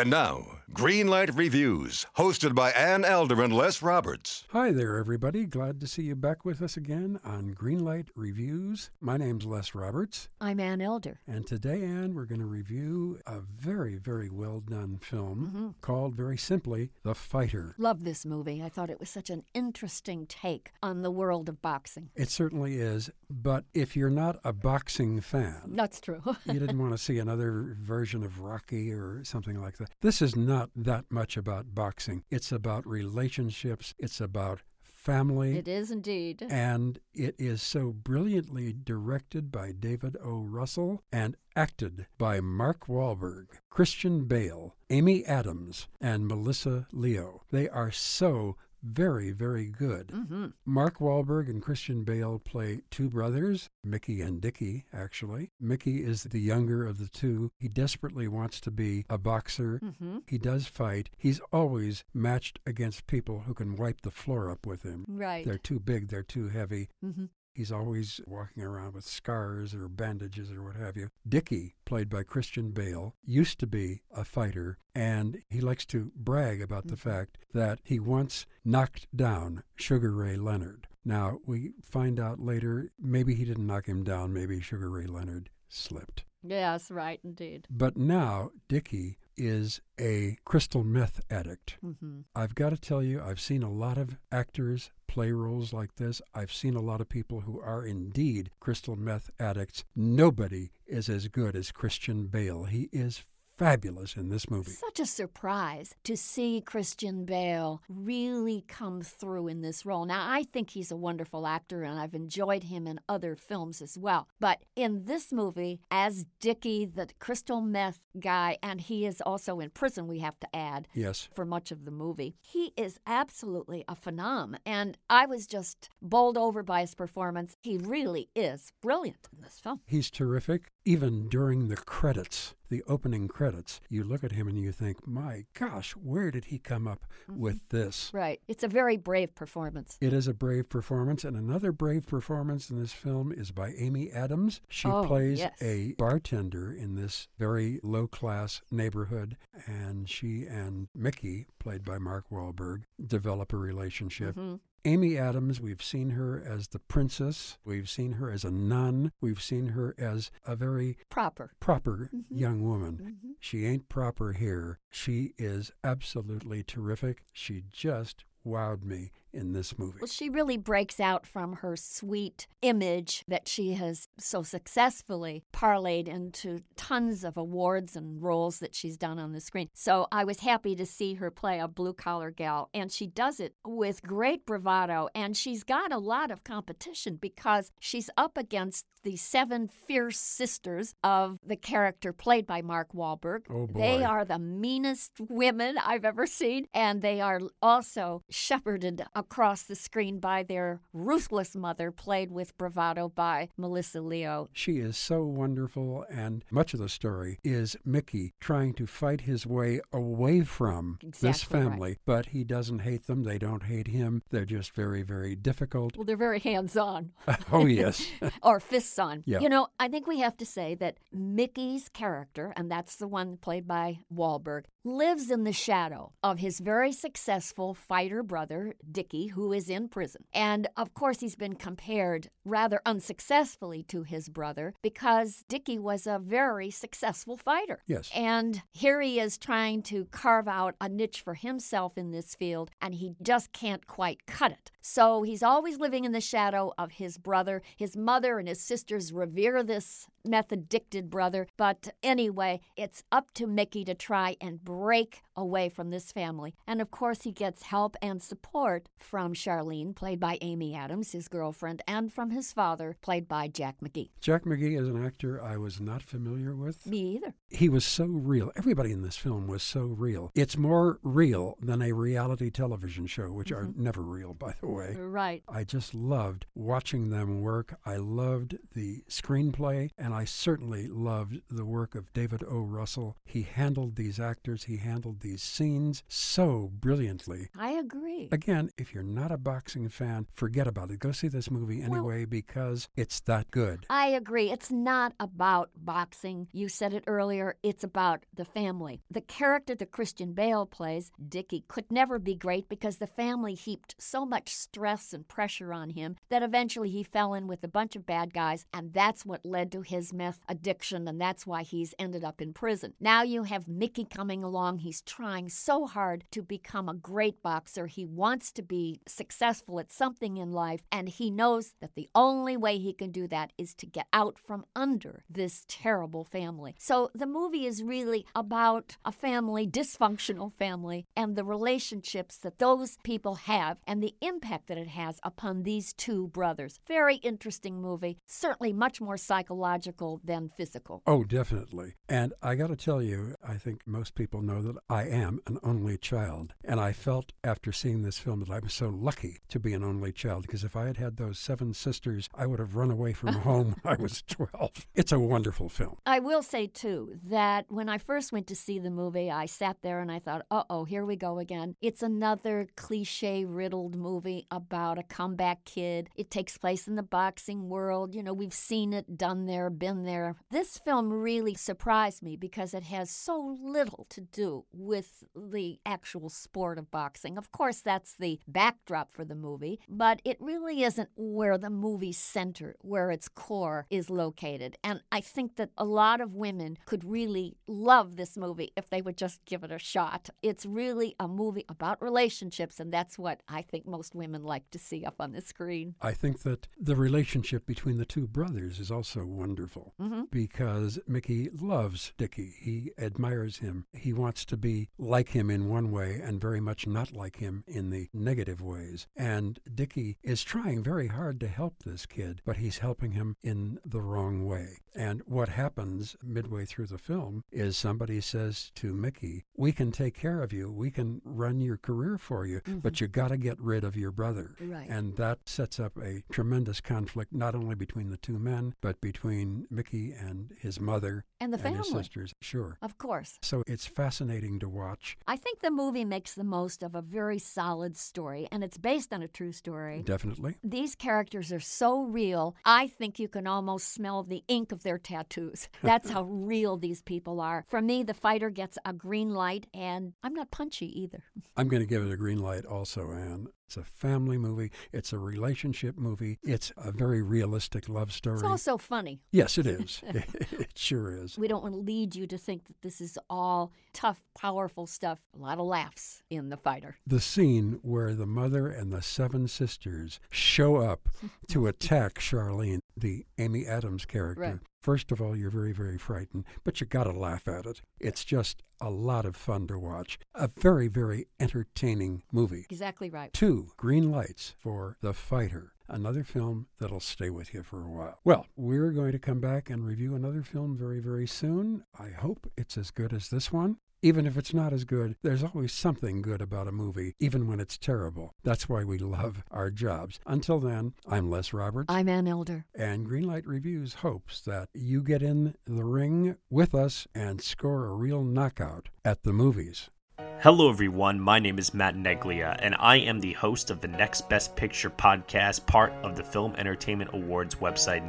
And now, Greenlight Reviews, hosted by Ann Elder and Les Roberts. Hi there, everybody. Glad to see you back with us again on Greenlight Reviews. My name's Les Roberts. I'm Ann Elder. And today, Ann, we're going to review a very, very well done film Mm-hmm. called very simply The Fighter. Love this movie. I thought it was such an interesting take on the world of boxing. It certainly is, but if you're not a boxing fan, That's true. you didn't want to see another version of Rocky or something like that. This is not that much about boxing. It's about relationships, it's about family. it is indeed. And it is so brilliantly directed by David O. Russell and acted by Mark Wahlberg, Christian Bale, Amy Adams, and Melissa Leo. They are so very, very good. hmm Mark Wahlberg and Christian Bale play two brothers, Mickey and Dickie, actually. Mickey is the younger of the two. He desperately wants to be a boxer. hmm He does fight. He's always matched against people who can wipe the floor up with him. Right. They're too big, they're too heavy. hmm He's always walking around with scars or bandages or what have you. Dickie, played by Christian Bale, used to be a fighter, and he likes to brag about the mm-hmm. fact that he once knocked down Sugar Ray Leonard. Now, we find out later maybe he didn't knock him down, maybe Sugar Ray Leonard slipped. Yes, right, indeed. But now, Dickie is a crystal meth addict. hmm I've got to tell you, I've seen a lot of actors play roles like this. I've seen a lot of people who are indeed crystal meth addicts. Nobody is as good as Christian Bale. He is fabulous in this movie. Such a surprise to see Christian Bale really come through in this role. Now, I think he's a wonderful actor and I've enjoyed him in other films as well. But in this movie, as Dickie, the crystal meth guy, and he is also in prison, we have to add, Yes. for much of the movie. He is absolutely a phenom, and I was just bowled over by his performance. He really is brilliant in this film. He's terrific. Even during the credits, the opening credits, you look at him and you think, my gosh, where did he come up with this? Right. It's a very brave performance. It is a brave performance, and another brave performance in this film is by Amy Adams. She Oh, plays yes. a bartender in this very low class neighborhood, and she and Mickey, played by Mark Wahlberg, develop a relationship. Mhm. Amy Adams, we've seen her as the princess, we've seen her as a nun, we've seen her as a very Proper. proper Mhm. young woman. Mhm. She ain't proper here. She is absolutely terrific. She just wowed me in this movie. Well, she really breaks out from her sweet image that she has so successfully parlayed into tons of awards and roles that she's done on the screen. So I was happy to see her play a blue collar gal, and she does it with great bravado. And she's got a lot of competition because she's up against the seven fierce sisters of the character played by Mark Wahlberg. Oh, boy. They are the meanest women I've ever seen, and they are also shepherded across the screen by their ruthless mother, played with bravado by Melissa Leo. She is so wonderful, and much of the story is Mickey trying to fight his way away from this Exactly right. family. But he doesn't hate them, they don't hate him. They're just very, very difficult. Well, they're very hands on. oh, yes. or fists on. Yeah. You know, I think we have to say that Mickey's character, and that's the one played by Wahlberg, lives in the shadow of his very successful fighter brother, Who is in prison. And of course, he's been compared rather unsuccessfully to his brother because Dickie was a very successful fighter. Yes. And here he is trying to carve out a niche for himself in this field, and he just can't quite cut it. So he's always living in the shadow of his brother. His mother and his sisters revere this meth addicted brother. But anyway, it's up to Mickey to try and break away from this family. And of course, he gets help and support from Charlene, played by Amy Adams, his girlfriend, and from his father, played by Jack McGee. Jack McGee is an actor I was not familiar with. Me either. He was so real. Everybody in this film was so real. It's more real than a reality television show, which are mm-hmm. never real, by the way. Right. I just loved watching them work. I loved the screenplay, and and I certainly loved the work of David O. Russell. He handled these actors, he handled these scenes so brilliantly. I agree. Again, if you're not a boxing fan, forget about it. Go see this movie anyway because it's that good. I agree. It's not about boxing. You said it earlier. It's about the family. The character that Christian Bale plays, Dickie, could never be great because the family heaped so much stress and pressure on him that eventually he fell in with a bunch of bad guys, and that's what led to his meth addiction, and that's why he's ended up in prison. Now you have Mickey coming along. He's trying so hard to become a great boxer. He wants to be successful at something in life, and he knows that the only way he can do that is to get out from under this terrible family. So the movie is really about a family, dysfunctional family, and the relationships that those people have and the impact that it has upon these two brothers. Very interesting movie, certainly much more psychological than physical. Oh, definitely. And I got to tell you, I think most people know that I am an only child. And I felt after seeing this film that I was so lucky to be an only child because if I had had those seven sisters, I would have run away from home when I was 12. It's a wonderful film. I will say, too, that when I first went to see the movie, I sat there and I thought, uh oh, here we go again. It's another cliche riddled movie about a comeback kid. It takes place in the boxing world. You know, we've seen it, done there, been there. This film really surprised me because it has so little to do with the actual sport of boxing. Of course, that's the backdrop for the movie, but it really isn't where the movie's center, where its core is located. And I think that a lot of women could really love this movie if they would just give it a shot. It's really a movie about relationships, and that's what I think most women like to see up on the screen. I think that the relationship between the two brothers is also wonderful Mm-hmm. because Mickey loves Dickie. He admires him. He wants to be like him in one way and very much not like him in the negative ways. And Dickie is trying very hard to help this kid, but he's helping him in the wrong way. And what happens midway through the film is somebody says to Mickey, We can take care of you. We can run your career for you, mm-hmm. but you got to get rid of your brother. Right. And that sets up a tremendous conflict, not only between the two men, but between Mickey and his mother And the and his sisters. Sure. Of course. So it's fascinating to watch. I think the movie makes the most of a very solid story, and it's based on a true story. Definitely. These characters are so real, I think you can almost smell the ink of their tattoos. That's how real these people are. For me, the fighter gets a green light, and I'm not punchy either. I'm going to give it a green light also, Ann. It's a family movie. It's a relationship movie. It's a very realistic love story. It's also funny. yes, it is. it sure is. We don't want to lead you to think that this is all tough, powerful stuff. A lot of laughs in the fighter. The scene where the mother and the seven sisters show up to attack Charlene, the Amy Adams character. Right. First of all, you're very, very frightened, but you got to laugh at it. It's just a lot of fun to watch. A very, very entertaining movie. Exactly right. Two green lights for The Fighter, another film that'll stay with you for a while. Well, we're going to come back and review another film very, very soon. I hope it's as good as this one. Even if it's not as good, there's always something good about a movie, even when it's terrible. That's why we love our jobs. Until then, I'm Les Roberts. I'm Ann Elder. And Greenlight Reviews hopes that you get in the ring with us and score a real knockout at the movies. Hello, everyone. My name is Matt Neglia, and I am the host of the Next Best Picture podcast, part of the Film Entertainment Awards website,